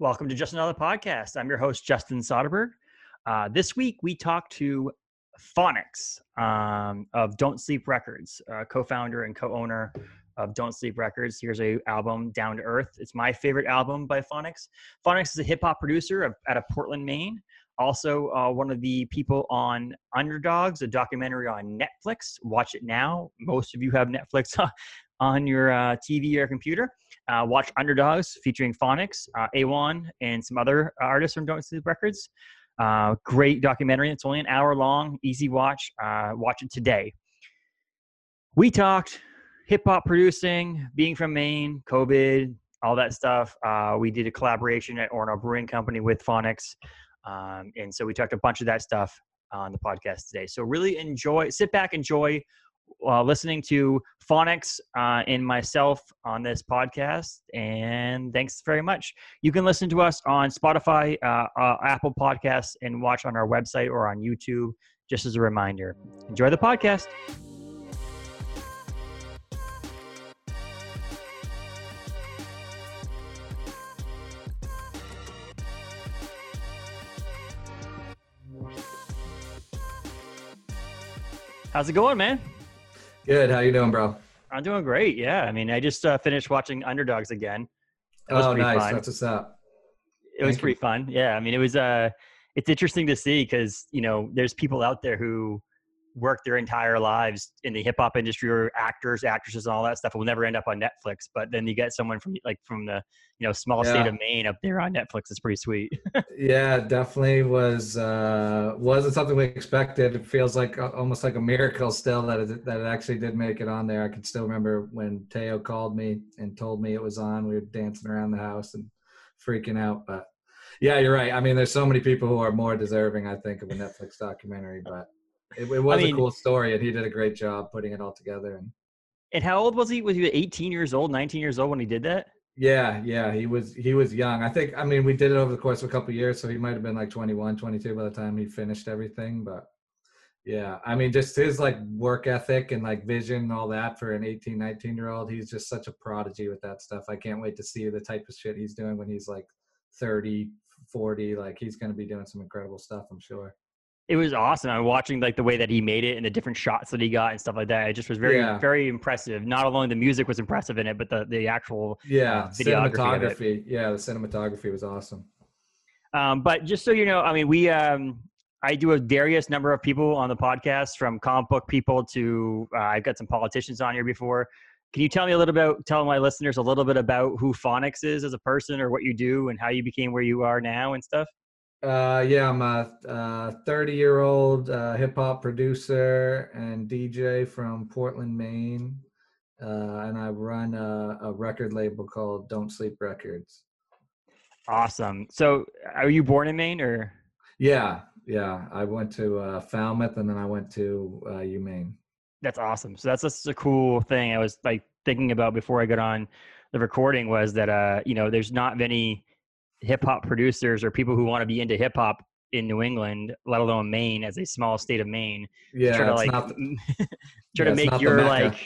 Welcome to Just Another Podcast. I'm your host, Justin Soderberg. Uh, this week, we talked to Phoniks um, of Don't Sleep Records, uh, co-founder and co-owner of Don't Sleep Records. Here's a album, Down to Earth. It's my favorite album by Phoniks. Phoniks is a hip hop producer of, out of Portland, Maine. Also, uh, one of the people on Underdogs, a documentary on Netflix. Watch it now. Most of you have Netflix on your uh, TV or computer. Uh, watch Underdogs featuring Phoniks, uh, Awon, and some other artists from Don't Sleep Records. Uh, great documentary. It's only an hour long, easy watch. Uh, watch it today. We talked hip hop producing, being from Maine, COVID, all that stuff. Uh, we did a collaboration at Orono Brewing Company with Phoniks. Um, and so we talked a bunch of that stuff on the podcast today. So really enjoy, sit back, enjoy uh, listening to Phoniks uh, and myself on this podcast. And thanks very much. You can listen to us on Spotify, uh, uh, Apple Podcasts, and watch on our website or on YouTube. Just as a reminder, enjoy the podcast. How's it going, man? Good. How you doing, bro? I'm doing great. Yeah. I mean, I just uh, finished watching Underdogs again. It was oh, nice. Fun. That's what's up. It Thank was pretty you. fun. Yeah. I mean, it was. Uh, it's interesting to see because you know there's people out there who work their entire lives in the hip hop industry or actors, actresses, and all that stuff will never end up on Netflix. But then you get someone from like from the you know small yeah. state of Maine up there on Netflix. It's pretty sweet. yeah, definitely was uh, wasn't something we expected. It feels like uh, almost like a miracle still that it, that it actually did make it on there. I can still remember when Teo called me and told me it was on. We were dancing around the house and freaking out, but. Yeah, you're right. I mean, there's so many people who are more deserving, I think, of a Netflix documentary, but it, it was I mean, a cool story, and he did a great job putting it all together. And and how old was he? Was he 18 years old, 19 years old when he did that? Yeah, yeah, he was he was young. I think I mean we did it over the course of a couple of years, so he might have been like 21, 22 by the time he finished everything, but yeah, I mean just his like work ethic and like vision and all that for an 18, 19 year old, he's just such a prodigy with that stuff. I can't wait to see the type of shit he's doing when he's like 30, 40, like he's going to be doing some incredible stuff, I'm sure. It was awesome. I'm watching like the way that he made it and the different shots that he got and stuff like that. It just was very, yeah. very impressive. Not only the music was impressive in it, but the the actual yeah uh, cinematography. Yeah, the cinematography was awesome. Um, but just so you know, I mean, we um, I do a various number of people on the podcast, from comic book people to uh, I've got some politicians on here before. Can you tell me a little about tell my listeners a little bit about who Phoniks is as a person, or what you do, and how you became where you are now and stuff? Uh, yeah, I'm a 30 year old uh, hip hop producer and DJ from Portland, Maine. Uh, and I run a, a, record label called Don't Sleep Records. Awesome. So, are you born in Maine or? Yeah, yeah. I went to uh, Falmouth and then I went to uh, UMaine. That's awesome. So that's just a cool thing. I was like thinking about before I got on the recording was that uh, you know, there's not many hip hop producers or people who want to be into hip hop in New England, let alone Maine as a small state of Maine. Yeah, try to like the, try yeah, to make your like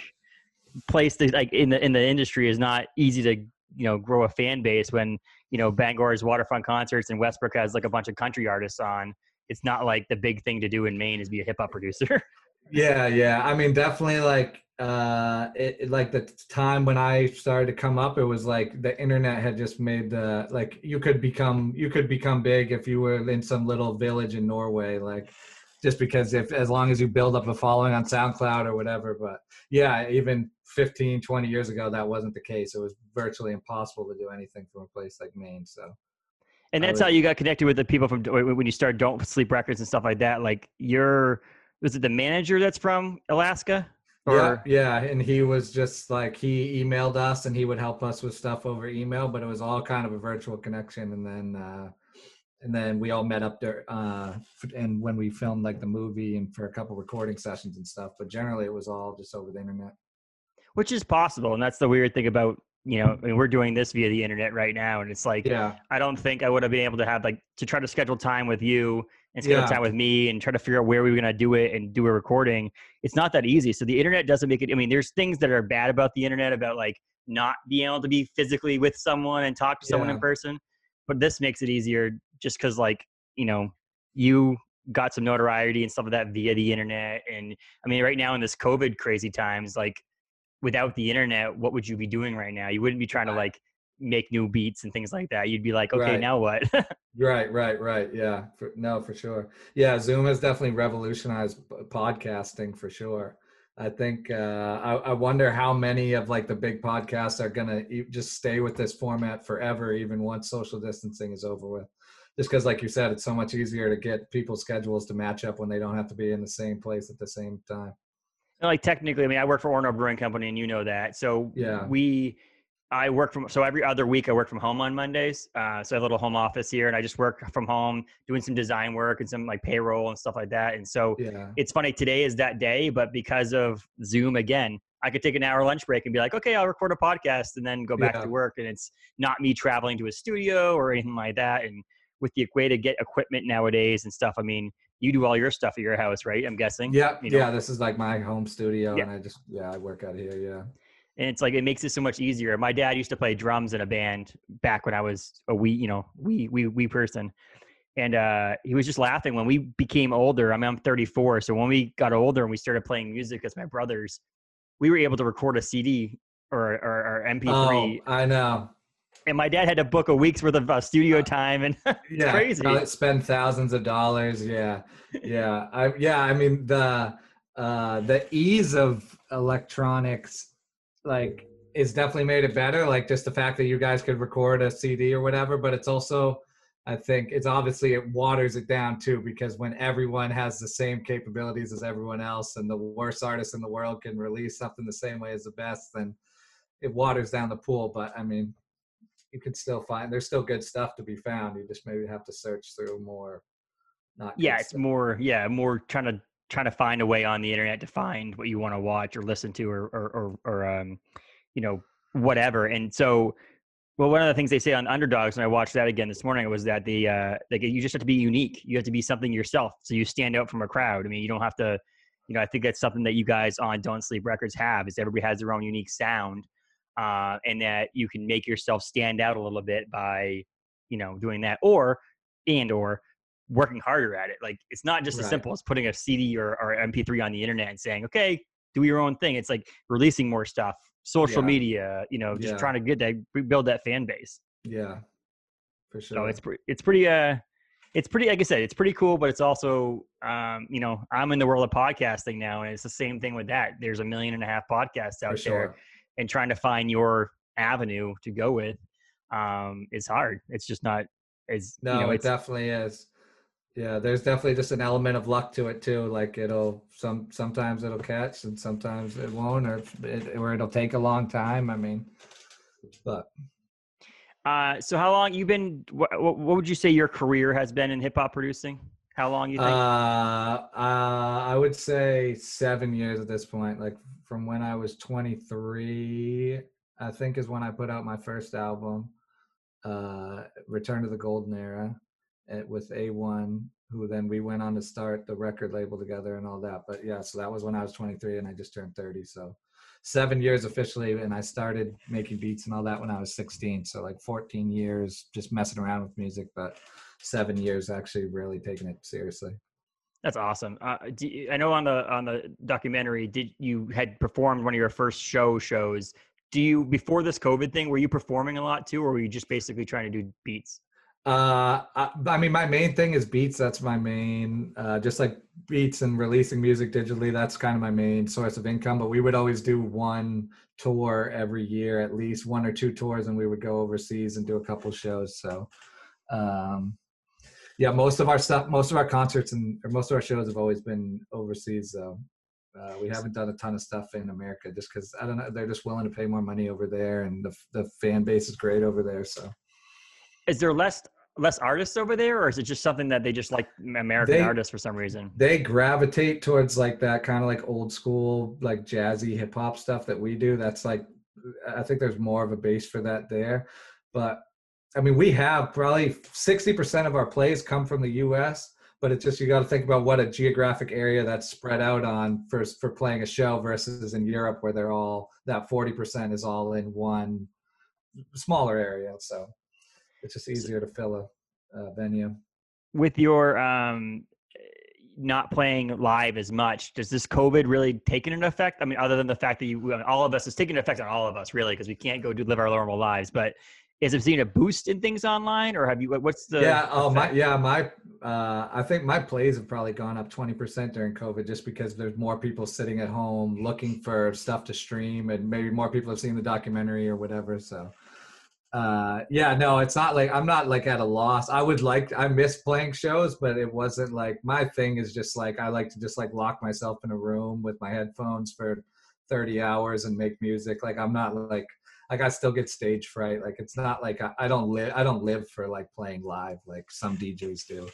place to like in the in the industry is not easy to you know grow a fan base when you know Bangor's waterfront concerts and Westbrook has like a bunch of country artists on. It's not like the big thing to do in Maine is be a hip hop producer. yeah, yeah. I mean, definitely like uh it, it, like the time when i started to come up it was like the internet had just made the like you could become you could become big if you were in some little village in norway like just because if as long as you build up a following on soundcloud or whatever but yeah even 15 20 years ago that wasn't the case. It was virtually impossible to do anything from a place like maine so and that's was, how you got connected with the people from when you started don't sleep records and stuff like that. Like you're was it the manager that's from alaska or, yeah, yeah, and he was just like he emailed us and he would help us with stuff over email, but it was all kind of a virtual connection. And then uh, and then we all met up there uh, and when we filmed like the movie and for a couple recording sessions and stuff. But generally, it was all just over the internet. Which is possible, and that's the weird thing about you know, I mean, we're doing this via the internet right now, and it's like, yeah, I don't think I would have been able to have like to try to schedule time with you and schedule yeah. time with me and try to figure out where we were going to do it and do a recording. It's not that easy. So the internet doesn't make it. I mean, there's things that are bad about the internet about like not being able to be physically with someone and talk to someone in person. but this makes it easier just because like you know you got some notoriety and stuff like that via the internet and i mean right now in this covid crazy times like without the internet what would you be doing right now you wouldn't be trying to like make new beats and things like that you'd be like okay Right. now what Right, right, right. Yeah, for, no, for sure. Yeah, Zoom has definitely revolutionized podcasting for sure. I think uh, I, I wonder how many of like the big podcasts are gonna e- just stay with this format forever, even once social distancing is over with. Just because, like you said, it's so much easier to get people's schedules to match up when they don't have to be in the same place at the same time. like technically, I mean, I work for Orono Brewing Company, and you know that. So Yeah. we, I work from. So every other week, I work from home on Mondays. Uh, so I have a little home office here, and I just work from home, doing some design work and some like payroll and stuff like that. And so Yeah, it's funny today is that day, but because of Zoom again, I could take an hour lunch break and be like, okay, I'll record a podcast and then go back Yeah. to work. And it's not me traveling to a studio or anything like that. And with the way to get equipment nowadays and stuff, I mean, you do all your stuff at your house, right? I'm guessing. yeah, you know. yeah. This is like my home studio, Yeah. and I just yeah, I work out here. Yeah, and it's like it makes it so much easier. My dad used to play drums in a band back when I was a wee, you know, wee wee wee person, and uh, he was just laughing when we became older. I mean, I'm 34, so when we got older and we started playing music as my brothers, we were able to record a CD or or, or MP3, Oh, I know. and my dad had to book a week's worth of uh, studio time, and yeah, crazy. Spend thousands of dollars. Yeah, yeah. I yeah. I mean the uh, the ease of electronics, like, it's definitely made it better. Like just the fact that you guys could record a CD or whatever, but it's also. I think it's obviously it waters it down too because when everyone has the same capabilities as everyone else and the worst artist in the world can release something the same way as the best, then it waters down the pool. But I mean, you can still find there's still good stuff to be found. You just maybe have to search through more. Not yeah, it's stuff. more yeah more trying to trying to find a way on the internet to find what you want to watch or listen to or or or, or um you know whatever and so well one of the things they say on underdogs and i watched that again this morning was that the uh like you just have to be unique. You have to be something yourself so you stand out from a crowd. I mean you don't have to you know i think that's something that you guys on don't sleep records have is everybody has their own unique sound uh and that you can make yourself stand out a little bit by you know doing that or and or working harder at it. Like it's not just as simple as putting a CD or, or MP3 on the internet and saying, okay, do your own thing. It's like releasing more stuff, social Yeah. media, you know, just Yeah. trying to get that build that fan base. Yeah, for sure. So it's pretty, it's pretty, uh, it's pretty, like I said, it's pretty cool, but it's also, um, you know, I'm in the world of podcasting now, and it's the same thing with that. There's a million and a half podcasts out there, and trying to find your avenue to go with, um, is hard. It's just not as No, you know, it definitely is. Yeah, there's definitely just an element of luck to it too. Like it'll some sometimes it'll catch and sometimes it won't, or it, or it'll take a long time. I mean, but Uh, so how long you been? What, what would you say your career has been in hip hop producing? How long you uh, think? uh, I would say seven years at this point. Like from when I was 23, I think is when I put out my first album, uh, Return to the Golden Era, with Awon, who then we went on to start the record label together and all that. But yeah, so that was when I was 23 and I just turned 30. So seven years officially, and I started making beats and all that when I was 16. So like 14 years just messing around with music, but seven years actually really taking it seriously. That's awesome. Uh, you- I know on the on the documentary, did you had performed one of your first show shows? Do you before this COVID thing, were you performing a lot too, or were you just basically trying to do beats? Uh, I, I mean, my main thing is beats. That's my main, uh, just like beats and releasing music digitally. That's kind of my main source of income. But we would always do one tour every year, at least one or two tours, and we would go overseas and do a couple shows. So, um, yeah, most of our stuff, most of our concerts and most of our shows have always been overseas. Though uh, we haven't done a ton of stuff in America just because I don't know. They're just willing to pay more money over there, and the the fan base is great over there. So. Is there less less artists over there, or is it just something that they just like American They- artists for some reason? they gravitate towards like that kind of like old school like jazzy hip hop stuff that we do. That's like i think there's more of a base for that there. But i mean we have probably 60% of our plays come from the us but it's just you got to think about what a geographic area that's spread out on for for playing a show versus in europe where they're all that 40% is all in one smaller area so it's just easier to fill a, a venue. With your um, not playing live as much, does this COVID really taken an effect? I mean, other than the fact that you, all of us, is taking an effect on all of us, really, because we can't go do live our normal lives. But is it seeing a boost in things online, or have you? What's the? Yeah, oh my, yeah, my. Uh, I think my plays have probably gone up twenty percent during COVID, just because there's more people sitting at home looking for stuff to stream, and maybe more people have seen the documentary or whatever. So uh yeah no it's not like i'm not like at a loss. I would like i miss playing shows but it wasn't like my thing is just like i like to just like lock myself in a room with my headphones for 30 hours and make music. Like i'm not like like i still get stage fright. Like it's not like i, I don't live i don't live for like playing live like some djs do.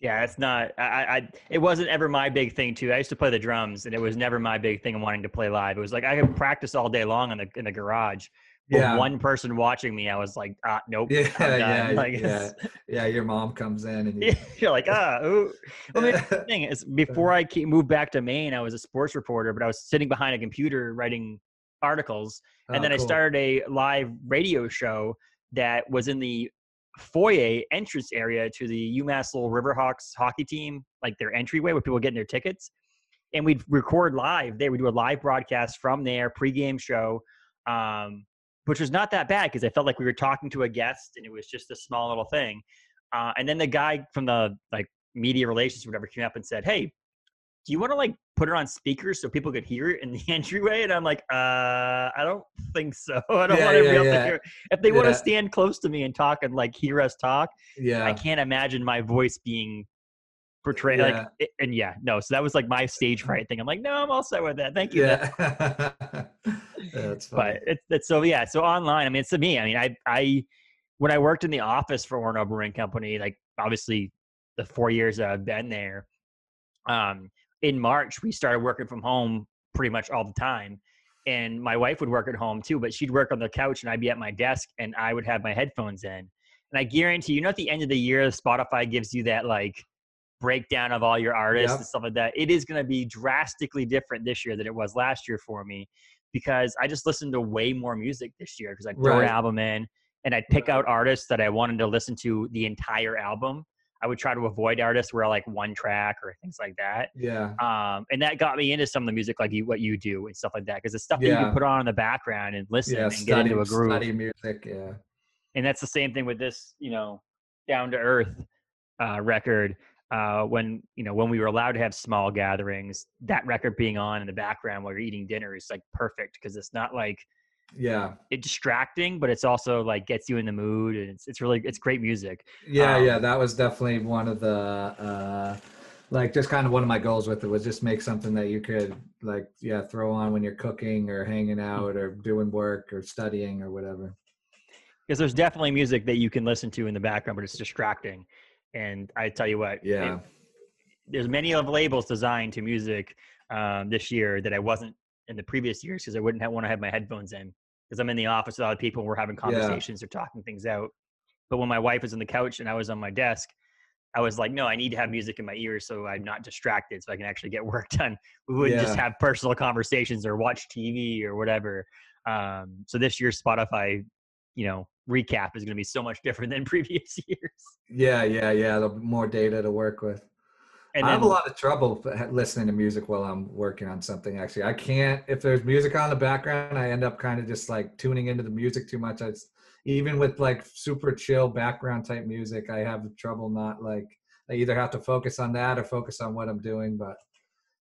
Yeah it's not I, I it wasn't ever my big thing too. I used to play the drums and it was never my big thing in wanting to play live. It was like i could practice all day long in the in the garage yeah. one person watching me, I was like, ah, nope. Yeah, yeah, like, yeah, yeah. Your mom comes in and you... you're like, ah, ooh. Well, the thing is, before I moved back to Maine, I was a sports reporter, but I was sitting behind a computer writing articles, and oh, then cool. I started a live radio show that was in the foyer entrance area to the UMass Lowell Riverhawks hockey team, like their entryway where people get their tickets. And we'd record live there. We do a live broadcast from there, pregame show. Um, which was not that bad because I felt like we were talking to a guest and it was just a small little thing. Uh, and then the guy from the like media relations or whatever came up and said, "Hey, do you want to like put it on speakers so people could hear it in the entryway?" And I'm like, "Uh, I don't think so. I don't yeah, want everybody yeah, yeah. to hear. If they want to stand close to me and talk and like hear us talk, yeah, I can't imagine my voice being portrayed like and yeah no so that was like my stage fright thing i'm like no i'm all set with that thank you yeah That's funny. But it's, it's so yeah. So online, I mean, it's to me. I mean, I I when I worked in the office for Orono Brewing Company, like obviously the four years that I've been there, um, in March we started working from home pretty much all the time. And my wife would work at home too, but she'd work on the couch and I'd be at my desk and I would have my headphones in. And I guarantee you know at the end of the year, Spotify gives you that like breakdown of all your artists yep. and stuff like that. It is going to be drastically different this year than it was last year for me because I just listened to way more music this year because I'd throw right. an album in and I'd pick out artists that I wanted to listen to the entire album. I would try to avoid artists where like one track or things like that. Yeah. Um, and that got me into some of the music like you, what you do and stuff like that because it's stuff yeah. that you can put on in the background and listen yeah, and study, get into a groove. Study music, yeah. And that's the same thing with this, you know, down to earth uh, record uh, when you know when we were allowed to have small gatherings that record being on in the background while you're eating dinner is like perfect because it's not like yeah. it's distracting but it's also like gets you in the mood and it's it's really it's great music yeah um, yeah that was definitely one of the uh like just kind of one of my goals with it was just make something that you could like yeah throw on when you're cooking or hanging mm. out or doing work or studying or whatever. Because there's definitely music that you can listen to in the background but it's distracting and I tell you what, yeah, it, there's many of labels designed to music um, this year that I wasn't in the previous years because I wouldn't have, want to have my headphones in because I'm in the office with other people. We're having conversations yeah. or talking things out. But when my wife was on the couch and I was on my desk, I was like, no, I need to have music in my ears so I'm not distracted, so I can actually get work done. We wouldn't yeah. just have personal conversations or watch TV or whatever. Um, so this year, Spotify, you know, recap is going to be so much different than previous years. Yeah, yeah, yeah. The more data to work with. And I have a lot of trouble listening to music while I'm working on something. Actually, I can't. If there's music on the background, I end up kind of just like tuning into the music too much. I just, even with like super chill background type music, I have trouble not like. I either have to focus on that or focus on what I'm doing. But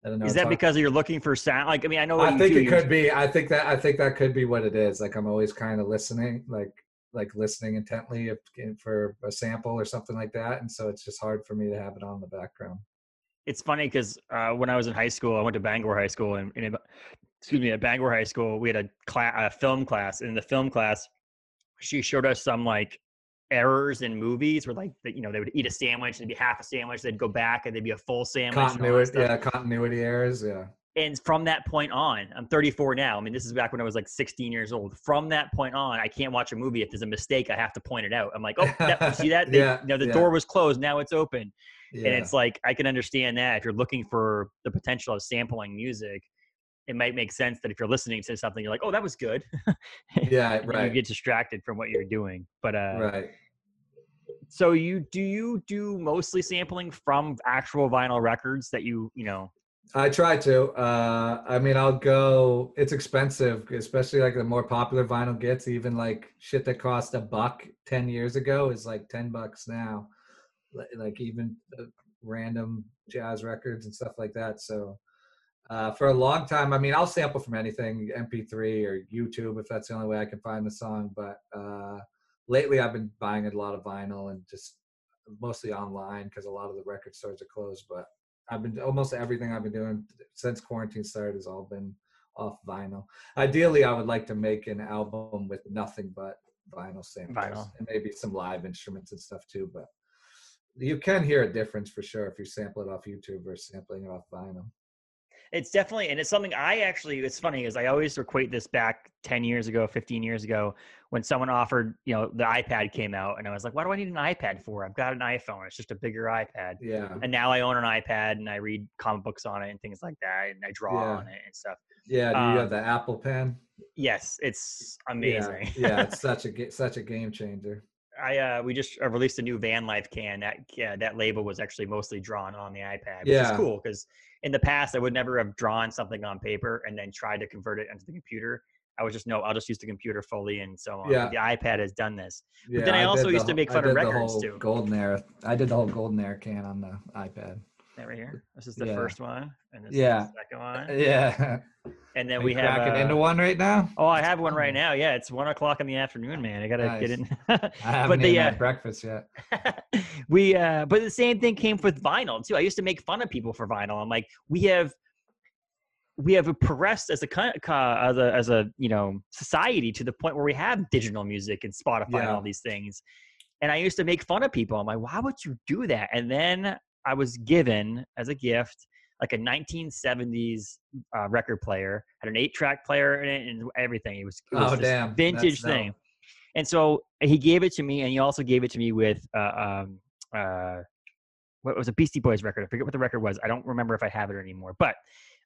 I don't know. Is that because you're looking for sound? Like, I mean, I know. I think it could be. I think that. I think that could be what it is. Like, I'm always kind of listening. Like, like listening intently if, for a sample or something like that and so it's just hard for me to have it on the background. It's funny because uh, when i was in high school i went to bangor high school and, and excuse me at bangor high school we had a, class, a film class and in the film class she showed us some like errors in movies where like you know they would eat a sandwich and it'd be half a sandwich they'd go back and they'd be a full sandwich continuity yeah continuity errors yeah and from that point on, I'm 34 now. I mean, this is back when I was like 16 years old. From that point on, I can't watch a movie if there's a mistake. I have to point it out. I'm like, oh, that, see that? They, yeah, you know, the yeah. door was closed. Now it's open. Yeah. And it's like I can understand that if you're looking for the potential of sampling music, it might make sense that if you're listening to something, you're like, oh, that was good. yeah, right. You get distracted from what you're doing. But uh, right. so you do you do mostly sampling from actual vinyl records that you you know I try to. Uh, I mean, I'll go. It's expensive, especially like the more popular vinyl gets. Even like shit that cost a buck ten years ago is like ten bucks now. Like even random jazz records and stuff like that. So uh, for a long time, I mean, I'll sample from anything, MP3 or YouTube if that's the only way I can find the song. But uh, lately, I've been buying a lot of vinyl and just mostly online because a lot of the record stores are closed. But I've been almost everything I've been doing since quarantine started has all been off vinyl. Ideally, I would like to make an album with nothing but vinyl samples Vinyl. and maybe some live instruments and stuff too. But you can hear a difference for sure if you sample it off YouTube versus sampling it off vinyl. It's definitely, and it's something I actually. It's funny because I always equate this back ten years ago, fifteen years ago, when someone offered, you know, the iPad came out, and I was like, "Why do I need an iPad for? I've got an iPhone. It's just a bigger iPad." Yeah, And now I own an iPad and I read comic books on it and things like that, and I draw Yeah. on it and stuff. yeah. Do you Um, have the Apple Pen? Yes, it's amazing. yeah. It's such a such a game changer. I uh, we just uh, released a new van life can. That yeah, that label was actually mostly drawn on the iPad, which Yeah. is cool because in the past I would never have drawn something on paper and then tried to convert it into the computer. I was just no, I'll just use the computer fully and so on. Yeah. The iPad has done this. Yeah, then I also did the used to whole- make I fun of records, too. Golden era. I did the whole golden era can on the iPad. That right here. This is the Yeah. first one, and this Yeah. is the second one, Yeah. and then Are we have. cracking uh, into one right now. Oh, I have one right Oh. now. Yeah, it's one o'clock in the afternoon, man. I gotta get in. I haven't the, even uh, had breakfast yet. we uh but the same thing came with vinyl too i used to make fun of people for vinyl i'm like we have we have progressed as a as a as a you know society to the point where we have digital music and spotify and all these things and i used to make fun of people i'm like why would you do that and then i was given as a gift like a 1970s uh, record player had an eight track player in it and everything it was, it was Oh, this damn. vintage That's thing dope. and so he gave it to me, and he also gave it to me with uh, um, uh, what was a Beastie Boys record. I forget what the record was. I don't remember if I have it anymore. But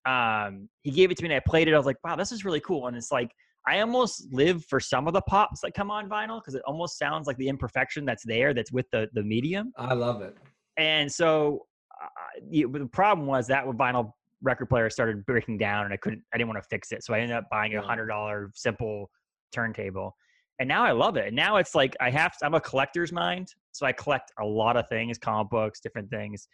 um, he gave it to me, and I played it. I was like, "Wow, this is really cool." And it's like I almost live for some of the pops that come on vinyl because it almost sounds like the imperfection that's there, that's with the the medium. I love it. And so uh, the, the problem was that with vinyl record player started breaking down, and I couldn't, I didn't want to fix it, so I ended up buying a hundred dollar simple turntable. And now I love it. And now it's like I have, I'm a collector's mind, so I collect a lot of things, comic books, different things.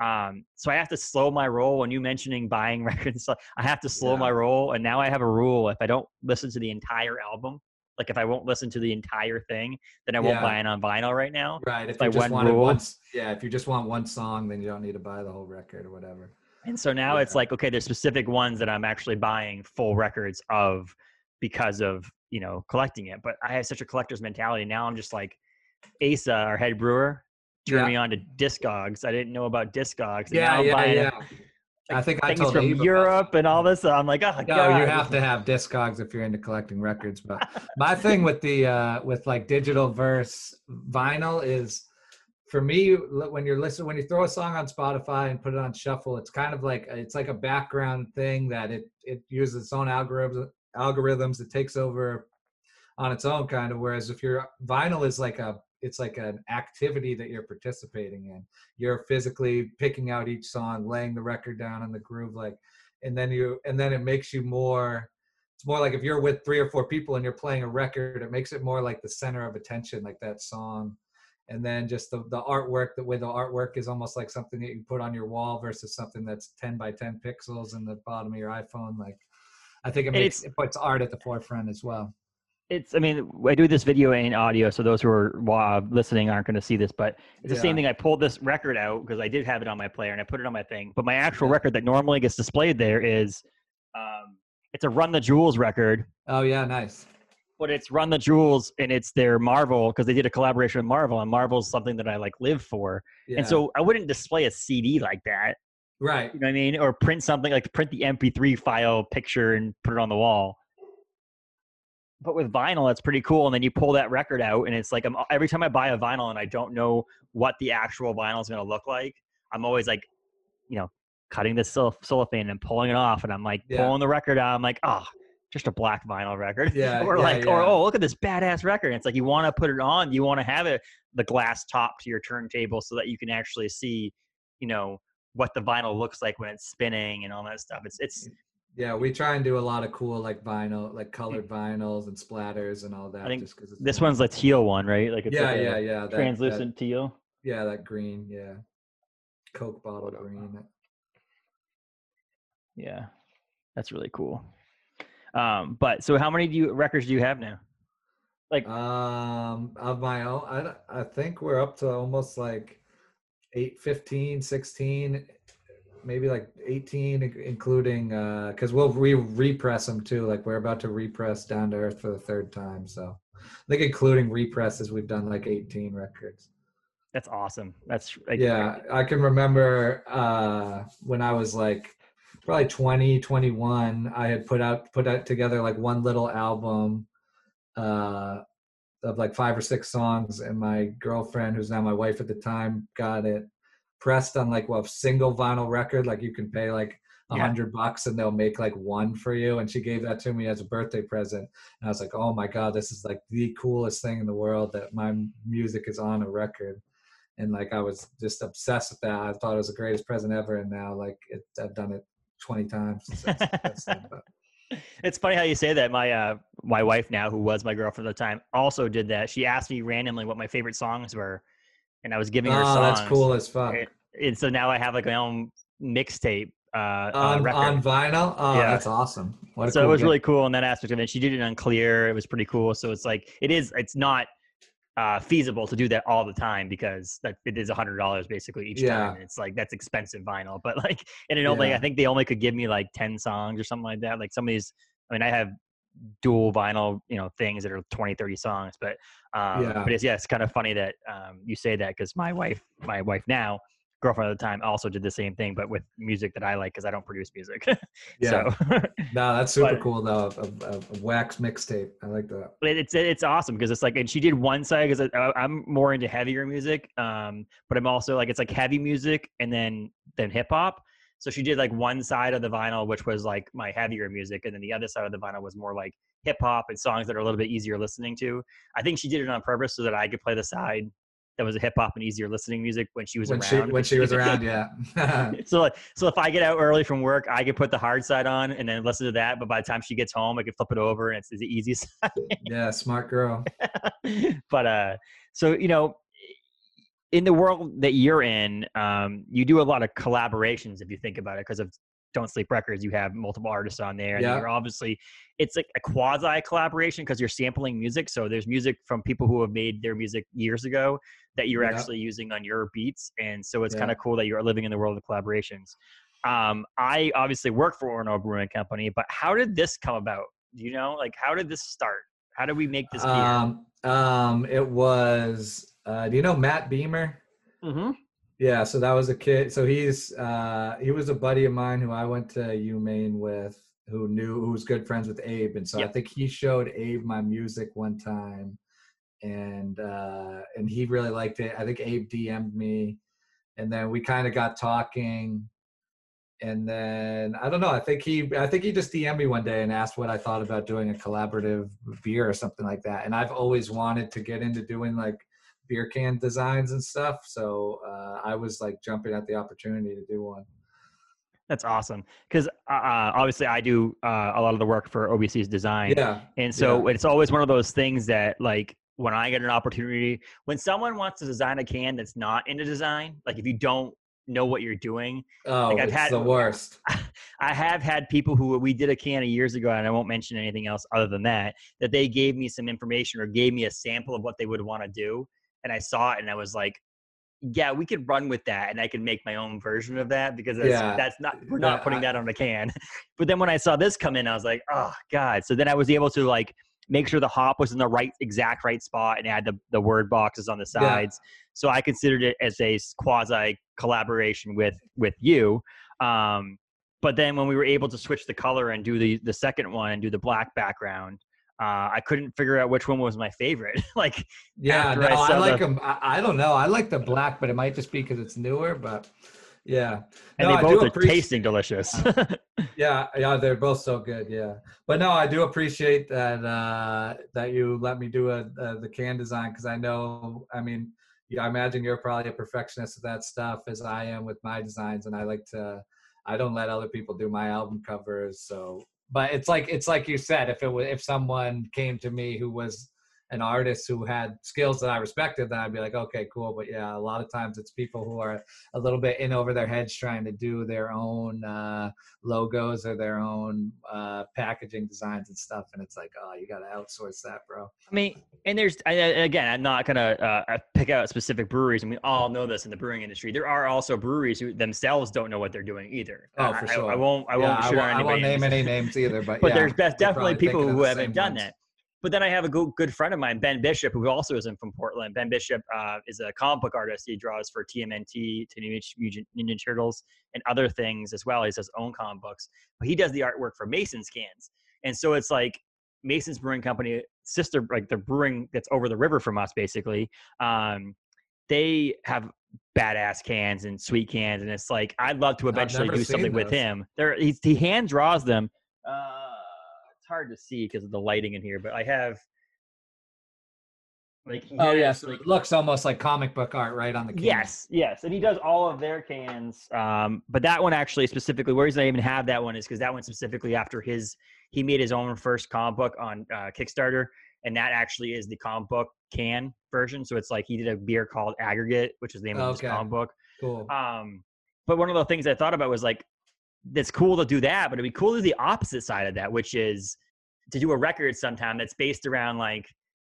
Um, so I have to slow my roll. When you mentioning buying records, I have to slow Yeah. my roll. And now I have a rule: if I don't listen to the entire album, like if I won't listen to the entire thing, then I won't Yeah. buy it on vinyl right now. Right. If my you just one wanted rule. one, yeah, if you just want one song, then you don't need to buy the whole record or whatever. And so now it's like, okay, there's specific ones that I'm actually buying full records of because of, you know, collecting it. But I have such a collector's mentality. Now I'm just like Asa, our head brewer, turned Yeah. me on to Discogs. I didn't know about Discogs. and now Yeah, I'm yeah, yeah. I think I told from Eve Europe and all this. I'm like, oh, No, God. you have to have Discogs if you're into collecting records. But my thing with the uh with like digital verse vinyl is for me when you're listening when you throw a song on Spotify and put it on shuffle, it's kind of like it's like a background thing that it it uses its own algorithms algorithms it takes over on its own kind of whereas if your vinyl is like a it's like an activity that you're participating in. You're physically picking out each song laying the record down in the groove like and then you and then it makes you more it's more like if you're with three or four people and you're playing a record it makes it more like the center of attention like that song. And then just the, the artwork the way the artwork is almost like something that you put on your wall versus something that's 10 by 10 pixels in the bottom of your iphone like i think it makes it puts art at the forefront as well It's, I mean, I do this video and audio, so those who are uh, listening aren't going to see this, but it's the same thing. I pulled this record out because I did have it on my player and I put it on my thing. But my actual Yeah. record that normally gets displayed there is, um, it's a Run the Jewels record, oh yeah nice but it's Run the Jewels and it's their Marvel because they did a collaboration with Marvel, and Marvel's something that I like live for. yeah. And so I wouldn't display a CD like that, right you know what I mean, or print something like print the MP3 file picture and put it on the wall. But with vinyl, it's pretty cool. And then you pull that record out, and it's like I'm, every time I buy a vinyl and I don't know what the actual vinyl is going to look like, I'm always like, you know, cutting the cell- cellophane and pulling it off, and I'm like Yeah. pulling the record out. I'm like, oh, just a black vinyl record. Yeah, or yeah, like, or oh, look at this badass record. and It's like you want to put it on. You want to have it the glass top to your turntable so that you can actually see, you know, what the vinyl looks like when it's spinning and all that stuff. It's it's Yeah, we try and do a lot of cool like vinyl, like colored vinyls and splatters and all that. I think just because this one's the teal one, right? Like it's Yeah, like a yeah, yeah. That, translucent teal. Yeah, that green. Yeah, Coke bottle green. Yeah, that's really cool. Um, but so how many do you records do you have now? Like Um, of my own, I I think we're up to almost like 8, 15, 16, maybe like 18, in- including uh, because we'll re repress them too. Like we're about to repress Down to Earth for the third time. So I think including represses, we've done like 18 records. that's awesome. That's like, yeah i can remember uh when i was like probably 20 21 i had put out put out together like one little album uh of like five or six songs and my girlfriend who's now my wife at the time got it pressed on like well single vinyl record like you can pay like a Yeah. hundred bucks and they'll make like one for you and she gave that to me as a birthday present and i was like oh my god this is like the coolest thing in the world that my music is on a record and like I was just obsessed with that. I thought it was the greatest present ever, and now like it, I've done it twenty times. since that's then, but- it's funny how you say that. My uh my wife now, who was my girlfriend at the time, also did that. She asked me randomly what my favorite songs were, and I was giving her oh, songs. that's cool as fuck. And, and so now I have like my own mixtape uh, uh On, record. on vinyl, oh, Yeah. that's awesome. What so cool it was gift. really cool in that aspect of it. She did it unclear. It was pretty cool. So it's like it is. It's not uh, feasible to do that all the time because that it is a hundred dollars basically each Yeah. time. And it's like that's expensive vinyl. But like, and it only Yeah. I think they only could give me like ten songs or something like that. Like some of these. I mean, I have dual vinyl, you know, things that are 20, 30 songs. But um, Yeah. but it's yeah, it's kind of funny that um, you say that because my wife, my wife now, girlfriend at the time, also did the same thing, but with music that I like because I don't produce music. Yeah, so no, that's super but- cool though. A, a, a wax mixtape, I like that. but it's it's awesome because it's like and she did one side because I'm more into heavier music, um, but I'm also like it's like heavy music and then then hip hop. So she did like one side of the vinyl, which was like my heavier music, and then the other side of the vinyl was more like hip hop and songs that are a little bit easier listening to. I think she did it on purpose so that I could play the side that was a hip hop and easier listening music when she was When she around. when she was around, yeah. so like, so if I get out early from work, I can put the hard side on and then listen to that. But by the time she gets home, I can flip it over and it's the easiest yeah, smart girl. but uh so you know in the world that you're in um you do a lot of collaborations if you think about it because of don't sleep records you have multiple artists on there and you're obviously it's like a quasi collaboration because you're sampling music so there's music from people who have made their music years ago that you're Yeah. actually using on your beats and so it's Yeah. kind of cool that you're living in the world of collaborations um i obviously work for orono brewing company but how did this come about you know like how did this start how did we make this beer Um, um, it was. Uh, do you know Matt Beamer? mm-hmm. Yeah, so that was a kid. So he's uh he was a buddy of mine who I went to UMaine with, who knew who was good friends with Abe, and so I think he showed Abe my music one time, and uh and he really liked it. I think Abe DM'd me, and then we kind of got talking, and then I don't know. I think he I think he just DM'd me one day and asked what I thought about doing a collaborative beer or something like that. And I've always wanted to get into doing like beer can designs and stuff. So uh, I was like jumping at the opportunity to do one. That's awesome because uh, uh, obviously I do uh, a lot of the work for OBC's design, Yeah, and so it's always one of those things that like when I get an opportunity, when someone wants to design a can that's not into design, like if you don't know what you're doing, oh, Like, I've it's had- the worst. I have had people who we did a can of years ago, and I won't mention anything else other than that, that they gave me some information or gave me a sample of what they would want to do, and I saw it and I was like. Yeah, we could run with that, and I can make my own version of that because that's, Yeah. that's not we're not That- putting I- that on a can. But then when I saw this come in, I was like, oh god! So then I was able to like make sure the hop was in the right exact right spot and add the the word boxes on the Yeah. sides. So I considered it as a quasi collaboration with with you. Um, but then when we were able to switch the color and do the the second one and do the black background, uh, I couldn't figure out which one was my favorite. like, Yeah, no, I I, like the- them. I, I don't know. I like the black, but it might just be because it's newer. But Yeah. And No, they both are appreciate- tasting delicious. Yeah, yeah, they're both so good. Yeah, but no, I do appreciate that uh, that you let me do a, uh the can design because I know, I mean, yeah, I imagine you're probably a perfectionist of that stuff as I am with my designs, and I like to, I don't let other people do my album covers. So, but it's like it's like you said, if it was if someone came to me who was an artist who had skills that I respected, then I'd be like, okay, cool. But yeah, a lot of times it's people who are a little bit in over their heads trying to do their own uh, logos or their own uh, packaging designs and stuff, and it's like, oh, you got to outsource that, bro. I mean, and there's I, I- again, I'm not gonna uh, pick out specific breweries, and we all know this in the brewing industry. There are also breweries who themselves don't know what they're doing either. Oh, for I, sure. I won't. I won't I won't, I won't name any names either, but but yeah, there's definitely people who haven't done ones. that. But then I have a go- good friend of mine, Ben Bishop, who also is in from Portland. Ben Bishop uh, is a comic book artist. He draws for TMNT, Teenage Mutant Ninja Turtles, and other things as well. He his own comic books, but he does the artwork for Mason's cans. And so it's like Mason's Brewing Company, sister, like the brewing that's over the river from us, basically. Um, they have badass cans and sweet cans, and it's like I'd love to eventually do something seen with him. There, he's, he hand draws them. Uh, hard to see because of the lighting in here, but I have. Like Oh has, yeah, so like, it looks almost like comic book art right on the can. Yes, yes, and he does all of their cans. Um, but that one actually specifically, where reason I even have that one is because that one specifically after his, he made his own first comic book on uh, Kickstarter, and that actually is the comic book can version. So it's like he did a beer called Aggregate, which is the name of his comic book. cool. Um, but one of the things I thought about was like, it's cool to do that, but it'd be cool to do the opposite side of that, which is to do a record sometime that's based around like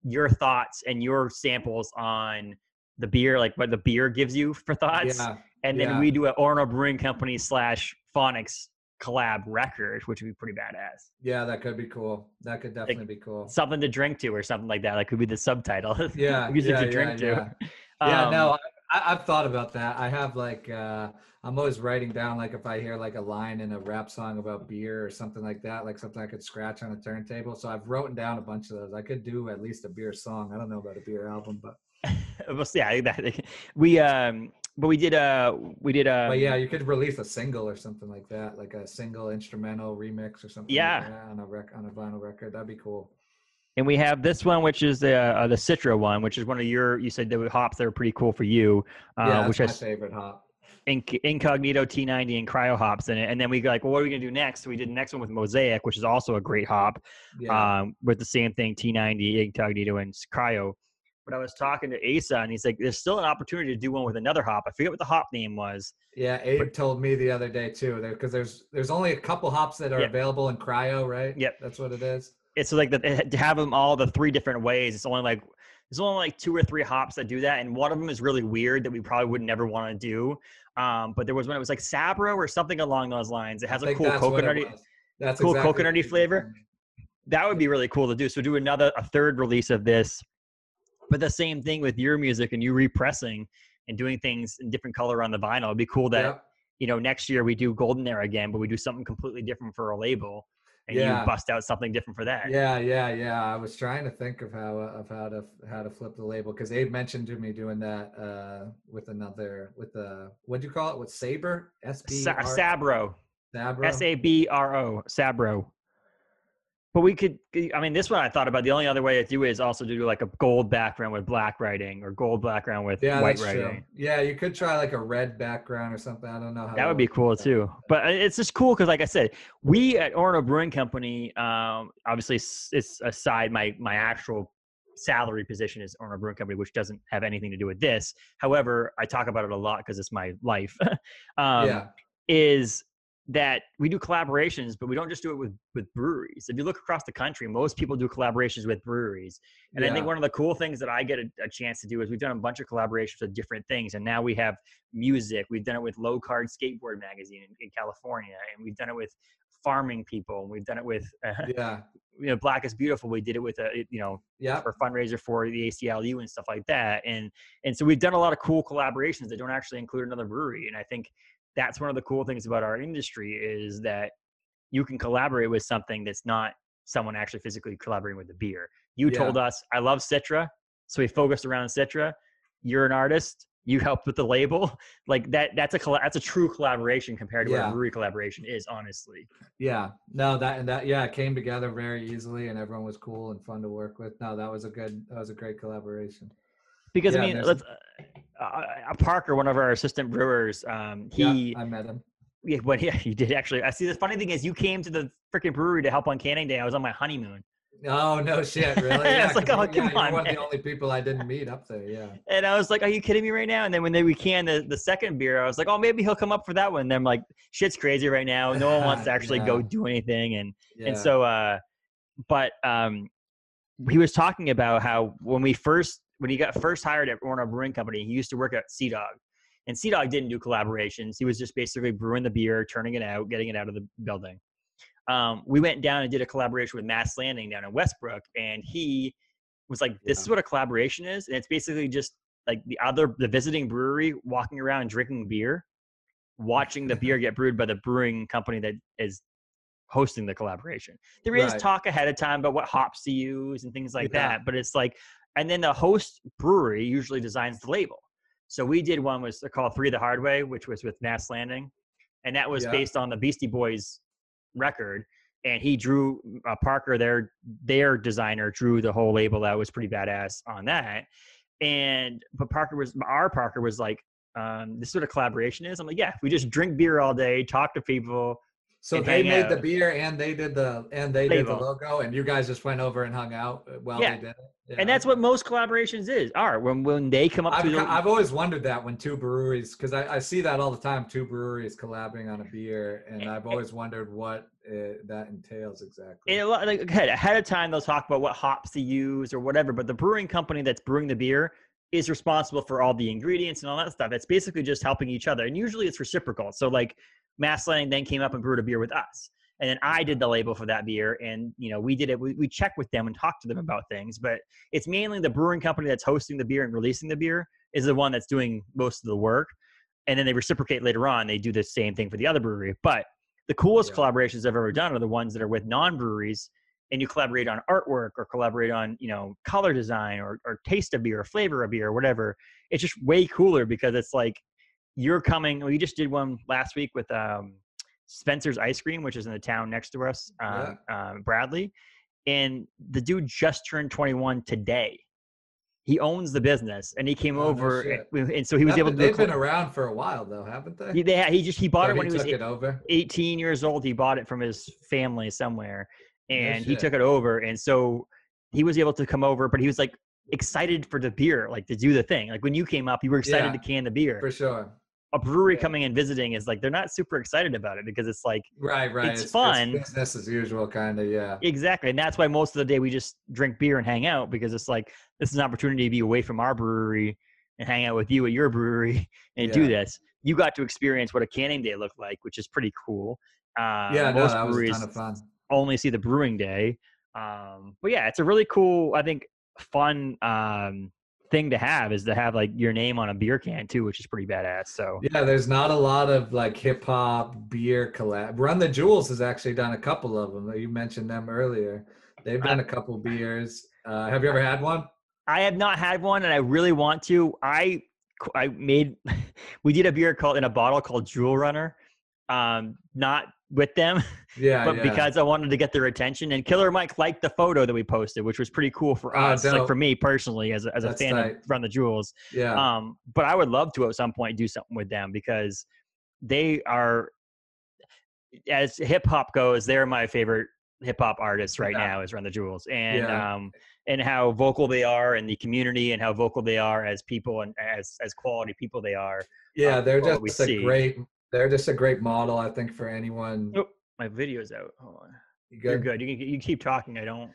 your thoughts and your samples on the beer, like what the beer gives you for thoughts. yeah, and then yeah. we do an Orono Brewing Company slash Phoniks collab record, which would be pretty badass. yeah, that could be cool. That could definitely be cool. Something to drink to or something like that. That could be the subtitle. Yeah, Music yeah, to drink yeah. to. Yeah, Um, no, I, I've thought about that. I have like, uh, I'm always writing down like if I hear like a line in a rap song about beer or something like that, like something I could scratch on a turntable. So I've written down a bunch of those. I could do at least a beer song. I don't know about a beer album, but we'll see. Yeah, that, we um, but we did uh, we did uh, but yeah, you could release a single or something like that, like a single instrumental remix or something. Yeah. like on a rec on a vinyl record. That'd be cool. And we have this one, which is the uh, the Citra one, which is one of your. You said the hops that are pretty cool for you, uh, yeah, which my has favorite hop. inc- incognito T90 and cryo hops in it. And then we go like, well, what are we gonna do next? So we did the next one with Mosaic, which is also a great hop. Yeah, um, with the same thing, T90, Incognito, and Cryo. But I was talking to Asa, and he's like, "There's still an opportunity to do one with another hop. I forget what the hop name was. yeah. Abe told me the other day too, because there's there's only a couple hops that are Yeah. available in cryo, right? Yep. that's what it is. It's like that to have them all the three different ways. It's only like there's only like two or three hops that do that, and one of them is really weird that we probably would never want to do. Um, but there was one it was like Sabro or something along those lines. It has I a cool coconutty. That's cool exactly coconutty flavor. that would be really cool to do. So do another a third release of this, but the same thing with your music and you repressing and doing things in different color on the vinyl. It'd be cool that Yep. you know next year we do Golden Era again, but we do something completely different for a label, and Yeah. you bust out something different for that. Yeah, yeah, yeah. I was trying to think of how uh, of how to how to flip the label because Abe mentioned to me doing that uh, with another with the what do you call it with Saber S B Sabro, Sabro. S A B R O, Sabro. But we could, I mean, this one I thought about. The only other way to do it is also to do like a gold background with black writing or gold background with Yeah, white writing. true. Yeah, you could try like a red background or something. I don't know how That would be cool too. But uh, it's just cool because, like I said, we at Orono Brewing Company, um, obviously it's, it's aside my my actual salary position is Orono Brewing Company, which doesn't have anything to do with this. However, I talk about it a lot because it's my life. um, yeah, Is that we do collaborations, but we don't just do it with with breweries. If you look across the country, most people do collaborations with breweries. And I think one of the cool things that I get a, a chance to do is we've done a bunch of collaborations with different things, and now we have music. We've done it with Lowcard Skateboard Magazine in, in California, and we've done it with farming people, and we've done it with uh, yeah, you know Black is Beautiful. We did it with a you know yeah. for fundraiser for the ACLU and stuff like that. And and so we've done a lot of cool collaborations that don't actually include another brewery. And I think that's one of the cool things about our industry is that you can collaborate with something that's not someone actually physically collaborating with the beer. You Yeah. told us I love Citra, so we focused around Citra. You're an artist. you helped with the label. Like that that's a colla- that's a true collaboration compared to what Yeah. a brewery collaboration is, honestly. Yeah, no, that and that yeah, it came together very easily, and everyone was cool and fun to work with. No, that was a good, that was a great collaboration. Because Yeah, I mean, let's uh, uh, Parker, one of our assistant brewers, um, he yeah, I met him. yeah, but yeah, you did actually. I see. The funny thing is, you came to the freaking brewery to help on canning day. I was on my honeymoon, Oh no, shit, really? yeah It's like, oh, yeah, come you're on, one of the only people I didn't meet up there. Yeah, and I was like, "Are you kidding me right now?" And then when they we canned the, the second beer, I was like, "Oh, maybe he'll come up for that one." And then I'm like, "Shit's crazy right now. No one wants to actually go do anything." And yeah. and so, uh, but um, he was talking about how when we first when he got first hired at Orono Brewing Company, he used to work at Sea Dog, and Sea Dog didn't do collaborations. He was just basically brewing the beer, turning it out, getting it out of the building. Um, we went down and did a collaboration with Mast Landing down in Westbrook, and he was like, "This is what a collaboration is," and it's basically just like the other the visiting brewery walking around drinking beer, watching the beer get brewed by the brewing company that is hosting the collaboration. There is Right. talk ahead of time about what hops to use and things like Yeah. that, but it's like, and then the host brewery usually designs the label. So we did one was called Three the Hard Way, which was with Mast Landing, and that was Yeah. based on the Beastie Boys record. And he drew uh, Parker, their their designer, drew the whole label that was pretty badass on that. And but Parker was our Parker was like, um, this is what a collaboration is. I'm like, yeah, we just drink beer all day, talk to people, so and they made the beer and they did the and they did the logo, and you guys just went over and hung out while Yeah. they did it. Yeah. and that's what most collaborations is are when when they come up I've, to I've always wondered that when two breweries, because I, I see that all the time, two breweries collabing on a beer, and I've always wondered what uh, that entails exactly. And lot, like ahead, ahead of time, they'll talk about what hops to use or whatever. But the brewing company that's brewing the beer is responsible for all the ingredients and all that stuff. It's basically just helping each other, and usually it's reciprocal. So like Mast Landing then came up and brewed a beer with us, and then I did the label for that beer, and you know we did it. We, we checked with them and talked to them about things, but it's mainly the brewing company that's hosting the beer and releasing the beer is the one that's doing most of the work, and then they reciprocate later on. They do the same thing for the other brewery, but the coolest Yeah. collaborations I've ever done are the ones that are with non-breweries and you collaborate on artwork or collaborate on, you know, color design or, or taste of beer or flavor of beer or whatever. It's just way cooler because it's like you're coming. We just did one last week with um, Spencer's Ice Cream, which is in the town next to us, um, um, Bradley. And the dude just turned 21 today. He owns the business and he came Oh, over shit. and, and so he was able to they've been around for a while though, haven't they? he, they, he just he bought So it when he was over. 18 years old he bought it from his family somewhere and he took it over and so he was able to come over but he was like excited for the beer like to do the thing like when you came up you were excited Yeah, to can the beer For sure. A brewery yeah. coming and visiting is like they're not super excited about it because it's like Right, right. It's fun. business as usual, kind of. Yeah. exactly and that's why most of the day we just drink beer and hang out because it's like this is an opportunity to be away from our brewery and hang out with you at your brewery and do this you got to experience what a canning day looked like which is pretty cool uh, yeah, no, most a breweries ton of fun. only see the brewing day. Um, but yeah, it's a really cool, I think, fun um, thing to have is to have like your name on a beer can too, which is pretty badass. So Yeah, there's not a lot of like hip hop beer collab. Run the Jewels has actually done a couple of them. You mentioned them earlier. They've done a couple beers. Uh, have you ever had one? I have not had one, and I really want to. I I made we did a beer called in a bottle called Jewel Runner, um, not with them, Yeah, but yeah. because I wanted to get their attention. And Killer Mike liked the photo that we posted, which was pretty cool for Oh, us, like for me personally, as a, as a fan tight. of Run the Jewels. yeah, Um, but I would love to at some point do something with them because they are, as hip hop goes, they're my favorite hip hop artists right Yeah. now. Is Run the Jewels, and Yeah. um, and how vocal they are in the community, and how vocal they are as people and as as quality people they are. yeah. um, They're just a see. great. They're just a great model, I think, for anyone. Oh, my video's out. Hold on. You You're good? good. You can you keep talking. I don't.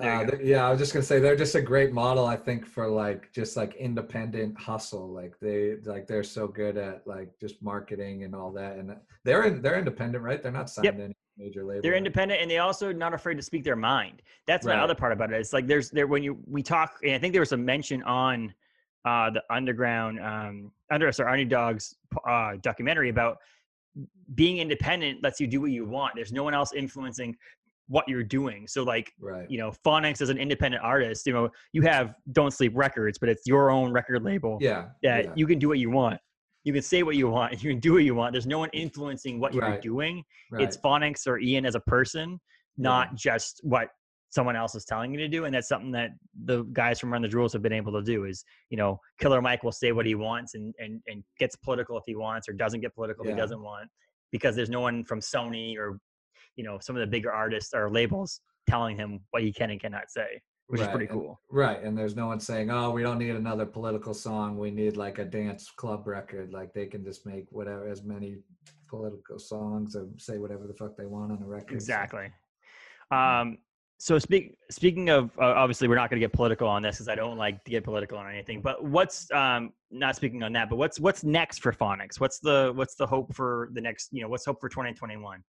Uh, yeah, I was just gonna say they're just a great model. I think for like just like independent hustle. Like they like they're so good at like just marketing and all that. And they're in, they're independent, right? They're not signed Yep. to any major label. They're independent and they also not afraid to speak their mind. That's my other part about it. It's like there's there when you we talk and I think there was a mention on uh the underground um under sorry Underdog's uh documentary about being independent lets you do what you want. There's no one else influencing what you're doing. So like, Right. you know, Phoniks as an independent artist, you know, you have Don't Sleep Records, but it's your own record label Yeah. that yeah. you can do what you want. You can say what you want. You can do what you want. There's no one influencing what you're doing. right. It's Phoniks or Ian as a person, Yeah. not just what someone else is telling you to do. And that's something that the guys from Run the Jewels have been able to do is, you know, Killer Mike will say what he wants and and, and gets political if he wants or doesn't get political if he doesn't want because there's no one from Sony or, you know, some of the bigger artists or labels telling him what he can and cannot say, which is Right, pretty and- cool. Right, and there's no one saying, "Oh, we don't need another political song. We need like a dance club record." Like they can just make whatever as many political songs or say whatever the fuck they want on a record. Exactly. Um, so speak, speaking of, uh, obviously we're not going to get political on this because I don't like to get political on anything. But what's um, not speaking on that, but what's what's next for Phoniks? What's the what's the hope for the next? You know, what's hope for 2021?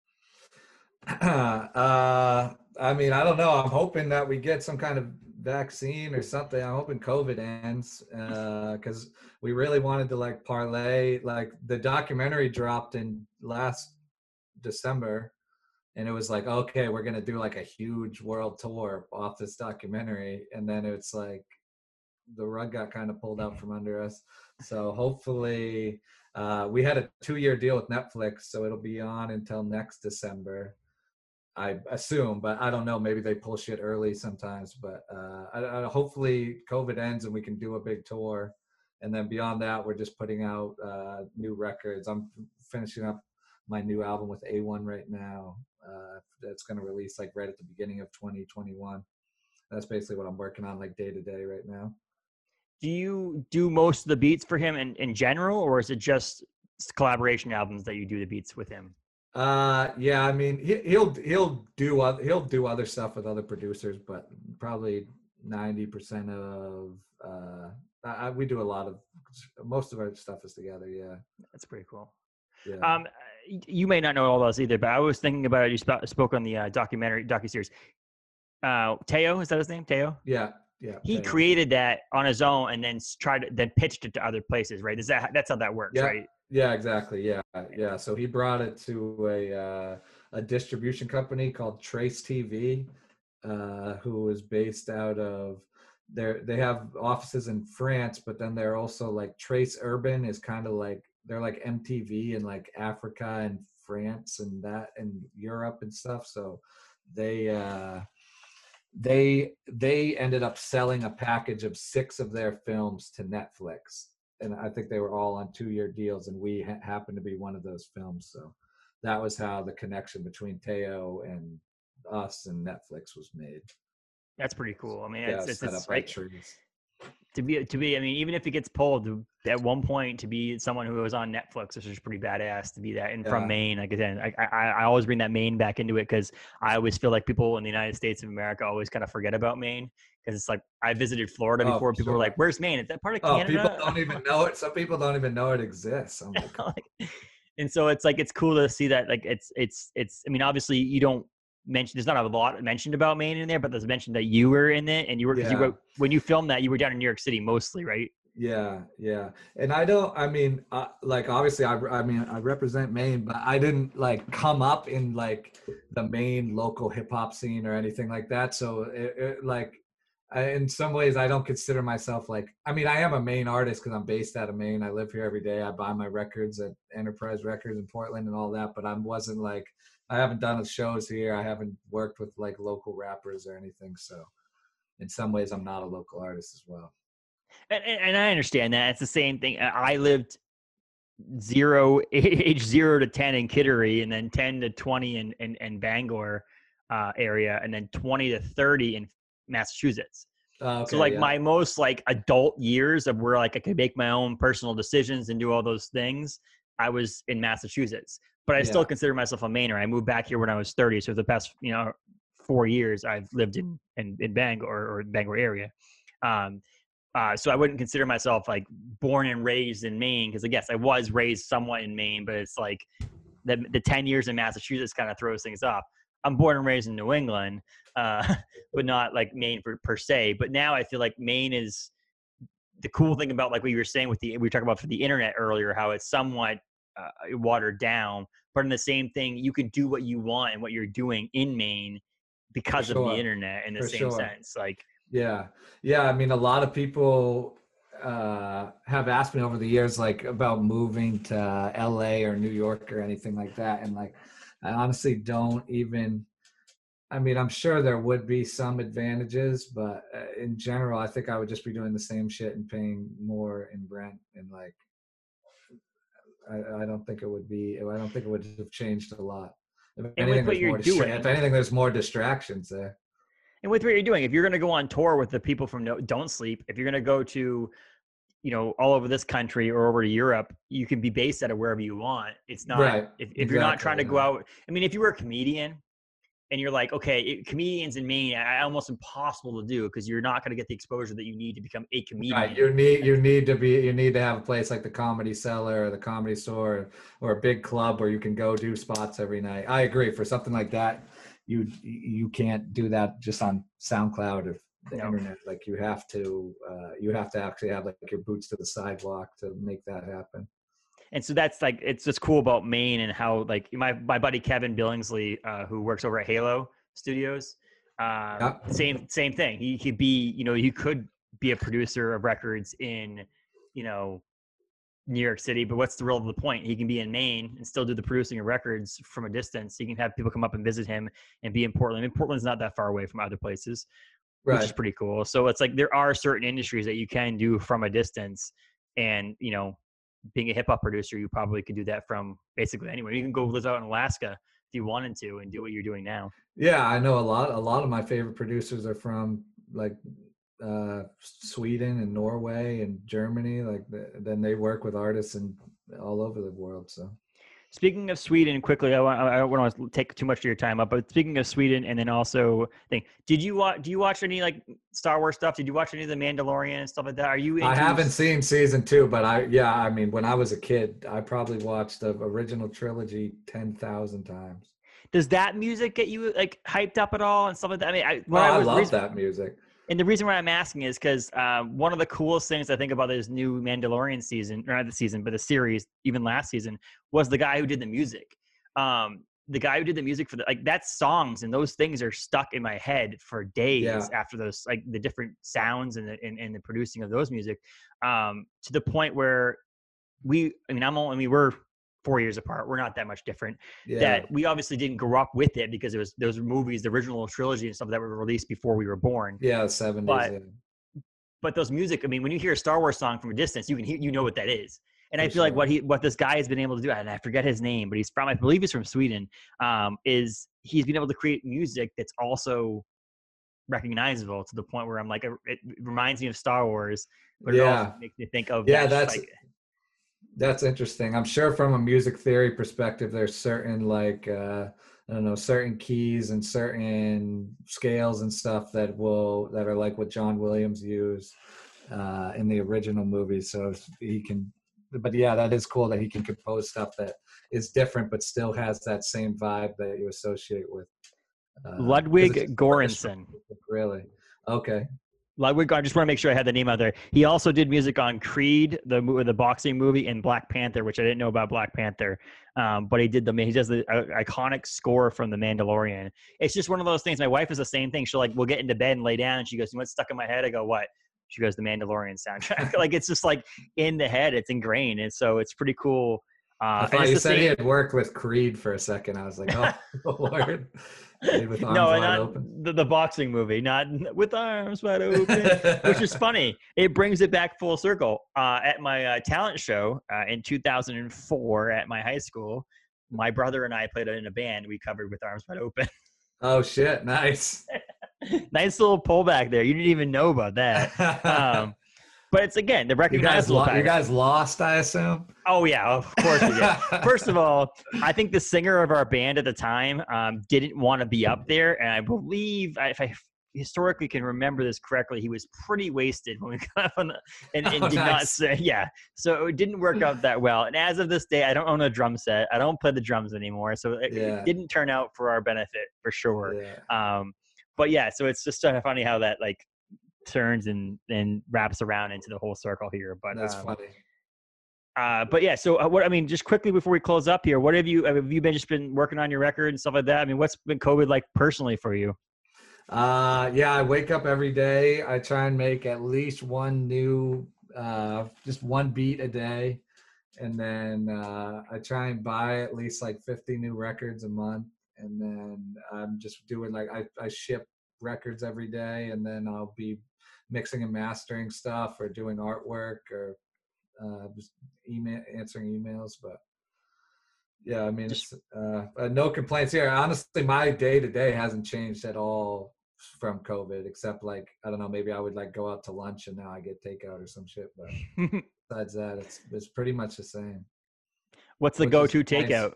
uh, I mean, I don't know. I'm hoping that we get some kind of vaccine or something. I'm hoping COVID ends because we really wanted to like parlay. Like the documentary dropped in last December, and it was like, okay, we're gonna do like a huge world tour off this documentary, and then it's like the rug got kind of pulled out from under us. So hopefully, uh, we had a two-year deal with Netflix, so it'll be on until next December. I assume, but I don't know. Maybe they pull shit early sometimes. But uh, I, I, hopefully, COVID ends and we can do a big tour. And then beyond that, we're just putting out uh, new records. I'm finishing up my new album with Awon right now. Uh, that's going to release like right at the beginning of 2021. That's basically what I'm working on like day to day right now. Do you do most of the beats for him in, in general, or is it just collaboration albums that you do the beats with him? Uh, yeah, I mean, he, he'll he'll do oth- he'll do other stuff with other producers, but probably ninety percent of uh, I, we do a lot of most of our stuff is together. Yeah, That's pretty cool. yeah. Um, you may not know all those either, but I was thinking about it. You sp- spoke on the uh, documentary docu series. Uh, Teo is that his name? Teo. yeah, yeah. He yeah. created that on his own and then tried to, then pitched it to other places, right? Is that that's how that works, Yeah. right? Yeah, exactly. Yeah, yeah. So he brought it to a uh, a distribution company called Trace TV, uh, who is based out of they they have offices in France, but then they're also like Trace Urban is kind of like they're like MTV in like Africa and France and that and Europe and stuff. So they uh, they they ended up selling a package of six of their films to Netflix and I think they were all on two-year deals, and we ha- happened to be one of those films. So that was how the connection between Teo and us and Netflix was made. That's pretty cool. I mean, Yeah, it's, it's, set it's up like trees. To be to be. I mean, even if it gets pulled to, at one point to be someone who was on Netflix, which is pretty badass to be that. And Yeah. from Maine, like again, I, I I always bring that Maine back into it because I always feel like people in the United States of America always kind of forget about Maine because it's like I visited Florida Oh, before. for People were like, "Where's Maine? Is that part of Oh, Canada?" people don't even know it. Some people don't even know it exists. I'm like, Like, and so it's like it's cool to see that like it's it's it's i mean obviously you don't mention there's not a lot mentioned about maine in there but there's mentioned that you were in it and you were, 'cause you Yeah. were when you filmed that you were down in new york city mostly right yeah, yeah. And I don't. I mean, uh, like obviously, I I mean, I represent Maine, but I didn't like come up in like the Maine local hip hop scene or anything like that. So it, it like. I, in some ways, I don't consider myself like. I mean, I am a Maine artist because I'm based out of Maine. I live here every day. I buy my records at Enterprise Records in Portland and all that. But I wasn't like. I haven't done shows here. I haven't worked with like local rappers or anything. So, in some ways, I'm not a local artist as well. and, and, and i understand that it's the same thing i lived zero age zero to 10 in kittery and then 10 to 20 in in, in bangor uh, area and then 20 to 30 in massachusetts Uh, okay, so like yeah. my most like adult years of where like I could make my own personal decisions and do all those things, I was in Massachusetts. But I still consider myself a Mainer. I moved back here when I was 30. So the past, you know, four years I've lived in in, in Bangor or Bangor area. Um uh, so I wouldn't consider myself like born and raised in Maine because I guess I was raised somewhat in Maine, but it's like the the 10 years in Massachusetts kind of throws things up. I'm born and raised in New England, uh, but not like Maine per, per se. But now I feel like Maine is the cool thing about like what you were saying with the we were talking about for the internet earlier, how it's somewhat uh, watered down. But in the same thing, you can do what you want and what you're doing in Maine because For of the internet in the For same sure. sense. Like, Yeah. Yeah. I mean, a lot of people uh, have asked me over the years, like, about moving to LA or New York or anything like that. And, like, I honestly don't even. I mean, I'm sure there would be some advantages, but uh, in general, I think I would just be doing the same shit and paying more in rent. And, like, I, I don't think it would be, I don't think it would have changed a lot. If with anything, what there's you're distra- doing- if anything, there's more distractions there. and with what you're doing, if you're going to go on tour with the people from no, Don't Sleep, if you're going to go to, you know, all over this country or over to Europe, you can be based out of wherever you want. It's not Right. if, if you're not trying to go out. I mean, if you were a comedian and you're like, okay, it, comedians in Maine, I, almost impossible to do because you're not going to get the exposure that you need to become a comedian. Right. You need you need to be you need to have a place like the Comedy Cellar or the Comedy Store or a big club where you can go do spots every night. I agree. For something like that, you you can't do that just on SoundCloud or the No. internet. Like you have to uh, you have to actually have like your boots to the sidewalk to make that happen. And so that's like it's just cool about Maine and how like my my buddy Kevin Billingsley, uh, who works over at Halo Studios, uh, Yeah. same same thing. He could be you know he could be a producer of records in you know New York City, but what's the real of the point? He can be in Maine and still do the producing of records from a distance. He can have people come up and visit him and be in Portland. And Portland's not that far away from other places which is pretty cool. So it's like there are certain industries that you can do from a distance, and you know, being a hip hop producer, you probably could do that from basically anywhere. You can go live out in Alaska if you wanted to and do what you're doing now. Yeah, I know a lot. A lot of my favorite producers are from like uh, Sweden and Norway and Germany. Like the, then they work with artists and all over the world. So Speaking of Sweden, quickly, I, want, I don't want to take too much of your time up, but speaking of Sweden, and then also, thing, did you watch? Do you watch any like Star Wars stuff? Did you watch any of the Mandalorian and stuff like that? Are you? I haven't seen season two, but I yeah, I mean, when I was a kid, I probably watched the original trilogy ten thousand times. Does that music get you like hyped up at all and stuff like that? I mean, I, Oh, I was love reason- that music. And the reason why I'm asking is because uh, one of the coolest things I think about this new Mandalorian season, or not the season, but the series, even last season, was the guy who did the music. Um, the guy who did the music for the like that songs and those things are stuck in my head for days Yeah. after those like the different sounds and the and, and the producing of those music um, to the point where we I mean I'm only I mean we're four years apart we're not that much different Yeah, that we obviously didn't grow up with it because it was those movies the original trilogy and stuff that were released before we were born yeah, seventies. but- Yeah. but those music i mean when you hear a star wars song from a distance you can hear you know what that is and i For feel like what he what this guy has been able to do and i forget his name but he's from i believe he's from sweden um, is he's been able to create music that's also recognizable to the point where i'm like it reminds me of star wars but it Yeah. also makes me think of Yeah, that, that's- like, That's interesting. I'm sure from a music theory perspective, there's certain like uh, I don't know, certain keys and certain scales and stuff that will that are like what John Williams used uh, in the original movie. So he can, but yeah, that is cool that he can compose stuff that is different but still has that same vibe that you associate with. Uh, Ludwig Göransson Really? Okay. Ludwig, I just want to make sure I had the name out there. He also did music on Creed, the the boxing movie, and Black Panther, which I didn't know about Black Panther. Um, but he did the he does the uh, iconic score from The Mandalorian. It's just one of those things. My wife is the same thing. She'll like we'll get into bed and lay down, and she goes, "You "What's stuck in my head?" I go, "What?" She goes, "The Mandalorian soundtrack." like it's just like in the head. It's ingrained, and so it's pretty cool. Uh, I thought you said he had worked with Creed for a second. I was like, oh, Lord. With arms no, wide not open. the, the boxing movie, not with arms wide open. which is funny. It brings it back full circle. Uh, at my uh, talent show uh, in 2004 at my high school, my brother and I played in a band. We covered with arms wide open. oh, shit. Nice. nice little pullback there. You didn't even know about that. Um, but it's again the you, guys recognizable. lo- you guys lost, I assume? Oh yeah, of course we did. First of all, I think the singer of our band at the time um, didn't want to be up there, and I believe, if I historically can remember this correctly, he was pretty wasted when we got up on the, and, and Oh, did not say, yeah. So it didn't work out that well. And as of this day, I don't own a drum set. I don't play the drums anymore, so it, Yeah. it didn't turn out for our benefit for sure. yeah. Um, but yeah, so it's just kind of funny how that like turns and and wraps around into the whole circle here. But That's um, funny. Uh, but yeah, so uh, what I mean, just quickly before we close up here, what have you have you been just been working on your record and stuff like that? I mean, what's been COVID like personally for you? Uh, yeah, I wake up every day. I try and make at least one new, uh, just one beat a day, and then uh, I try and buy at least like 50 new records a month, and then I'm just doing like I I ship records every day, and then I'll be mixing and mastering stuff or doing artwork or uh, just email answering emails, but yeah, I mean, it's uh, uh, no complaints here. Honestly, my day to day hasn't changed at all from COVID, except like I don't know, maybe I would like go out to lunch and now I get takeout or some shit. But besides that, it's it's pretty much the same. What's the go to takeout? Nice.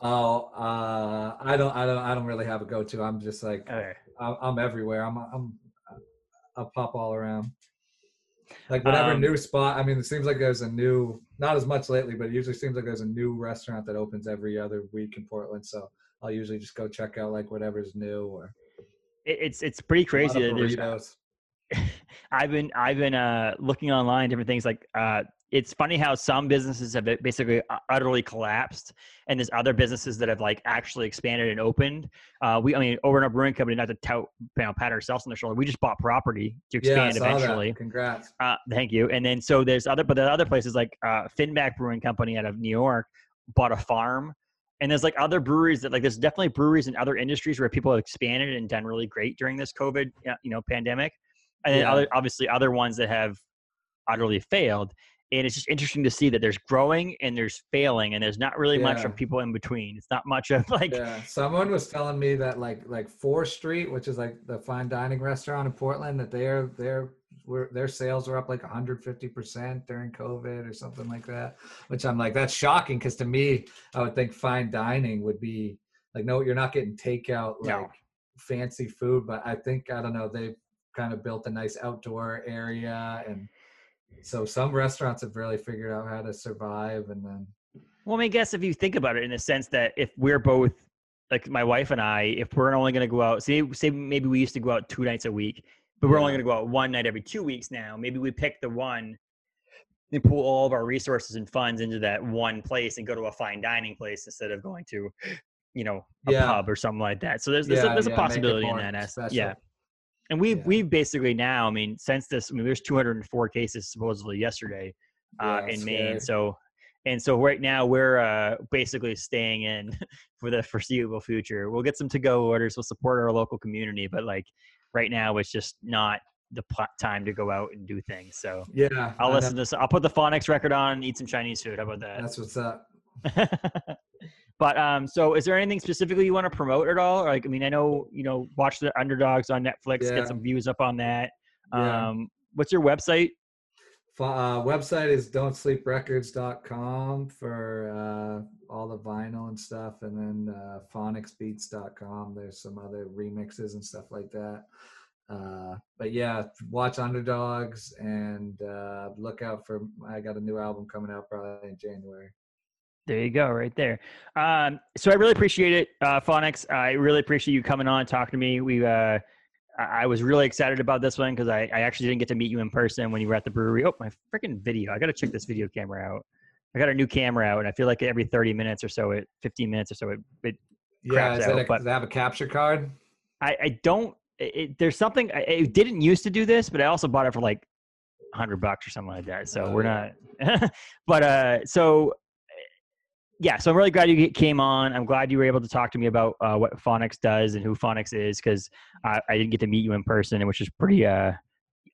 Oh, uh, I don't, I don't, I don't really have a go to. I'm just like, okay. I'm, I'm everywhere. I'm, I'm, I'll pop all around. Like whatever um, new spot. I mean, it seems like there's a new, not as much lately, but it usually seems like there's a new restaurant that opens every other week in Portland. So I'll usually just go check out like whatever's new or. It's it's pretty crazy that there's. I've been I've been uh, looking online different things like uh, it's funny how some businesses have basically uh, utterly collapsed and there's other businesses that have like actually expanded and opened. Uh, we i mean over in our brewing company not to tout you know, pat ourselves on the shoulder we just bought property to expand yeah, eventually. That. congrats. Uh, thank you. And then so there's other but there are other places like uh, finback brewing company out of new york bought a farm and there's like other breweries that like there's definitely breweries in other industries where people have expanded and done really great during this covid you know pandemic and then other obviously other ones that have utterly failed and it's just interesting to see that there's growing and there's failing and there's not really yeah. much of people in between it's not much of like yeah someone was telling me that like like fore street which is like the fine dining restaurant in portland that they are their their were their sales were up like 150% during covid or something like that which i'm like that's shocking because to me i would think fine dining would be like no you're not getting takeout like no. fancy food but i think i don't know they've kind of built a nice outdoor area and so some restaurants have really figured out how to survive and then well i mean guess if you think about it in the sense that if we're both like my wife and i if we're only going to go out say say maybe we used to go out two nights a week but we're yeah. only going to go out one night every two weeks now maybe we pick the one and pull all of our resources and funds into that one place and go to a fine dining place instead of going to you know a yeah. pub or something like that so there's there's, yeah, a, there's a possibility in that special. yeah and we've yeah. we've basically now, I mean, since this, I mean, there's 204 cases supposedly yesterday uh, yeah, in Maine. So and so right now we're uh, basically staying in for the foreseeable future. We'll get some to go orders. We'll support our local community, but like right now, it's just not the time to go out and do things. So yeah, I'll listen to this. I'll put the Phoniks record on and eat some Chinese food. How about that? That's what's up. But um, so is there anything specifically you want to promote at all? like, I mean, I know you know, watch the underdogs on Netflix, yeah. get some views up on that. Yeah. Um, what's your website? Uh, website is don'tsleeprecords.com for uh, all the vinyl and stuff, and then uh, phoniksbeats.com. There's some other remixes and stuff like that. Uh, but yeah, watch Underdogs and uh, look out for. I got a new album coming out probably in January. There you go, right there. Um, so I really appreciate it, uh, Phoniks. I really appreciate you coming on and talking to me. We, uh, I was really excited about this one because I, I, actually didn't get to meet you in person when you were at the brewery. Oh, my freaking video! I got to check this video camera out. I got a new camera out, and I feel like every 30 minutes or so, it 15 minutes or so, it, it yeah. Out, a, does it have a capture card? I, I don't. It, there's something. It didn't used to do this, but I also bought it for like hundred bucks or something like that. So oh, we're yeah. not. but uh, so yeah, so I'm really glad you came on. I'm glad you were able to talk to me about uh, what Phoniks does and who Phoniks is because I, I, didn't get to meet you in person, which is pretty uh,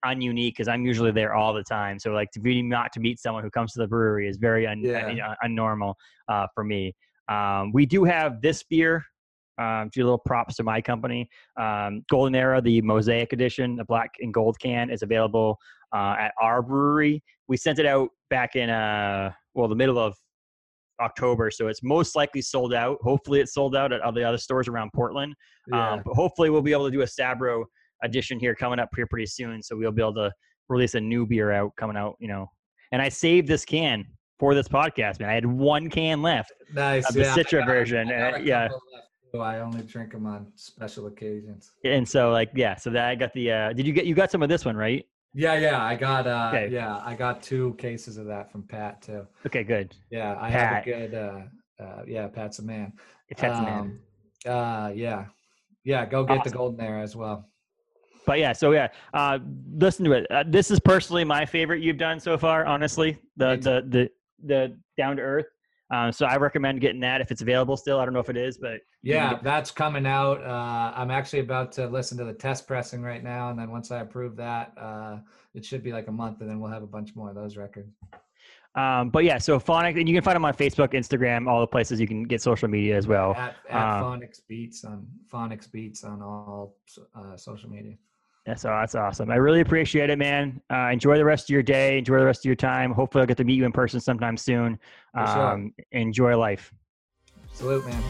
ununique because I'm usually there all the time. So like to be not to meet someone who comes to the brewery is very un, yeah. un, unnormal uh, for me. Um, we do have this beer. Um, a few little props to my company. Um, Golden Era, the Mosaic Edition, the black and gold can, is available uh, at our brewery. We sent it out back in uh, well the middle of October, so it's most likely sold out. Hopefully, it's sold out at all the other stores around Portland. Yeah. Um, but hopefully, we'll be able to do a Sabro edition here coming up here pretty soon. So we'll be able to release a new beer out coming out. You know, and I saved this can for this podcast. Man, I had one can left. Nice, of the yeah, Citra version. Uh, yeah. I only drink them on special occasions. And so, like, yeah. So that I got the. uh Did you get you got some of this one right? Yeah, yeah, I got uh okay. yeah, I got two cases of that from Pat too. Okay, good. Yeah, I Pat. have a good uh uh yeah, Pat's a man. Pat's um, a man. Uh yeah. Yeah, go get awesome. the golden era as well. But yeah, so yeah, uh, listen to it. Uh, this is personally my favorite you've done so far. Honestly, the the the the down to earth. Um, so I recommend getting that if it's available still. I don't know if it is, but yeah, that's coming out. Uh, I'm actually about to listen to the test pressing right now, and then once I approve that, uh, it should be like a month, and then we'll have a bunch more of those records. Um, but yeah, so Phoniks, and you can find them on Facebook, Instagram, all the places you can get social media as well. At, at um, Phoniks Beats on Phoniks Beats on all uh, social media. Yeah, so that's awesome. I really appreciate it, man. Uh, enjoy the rest of your day. Enjoy the rest of your time. Hopefully, I'll get to meet you in person sometime soon. Um, sure. Enjoy life. Salute, man.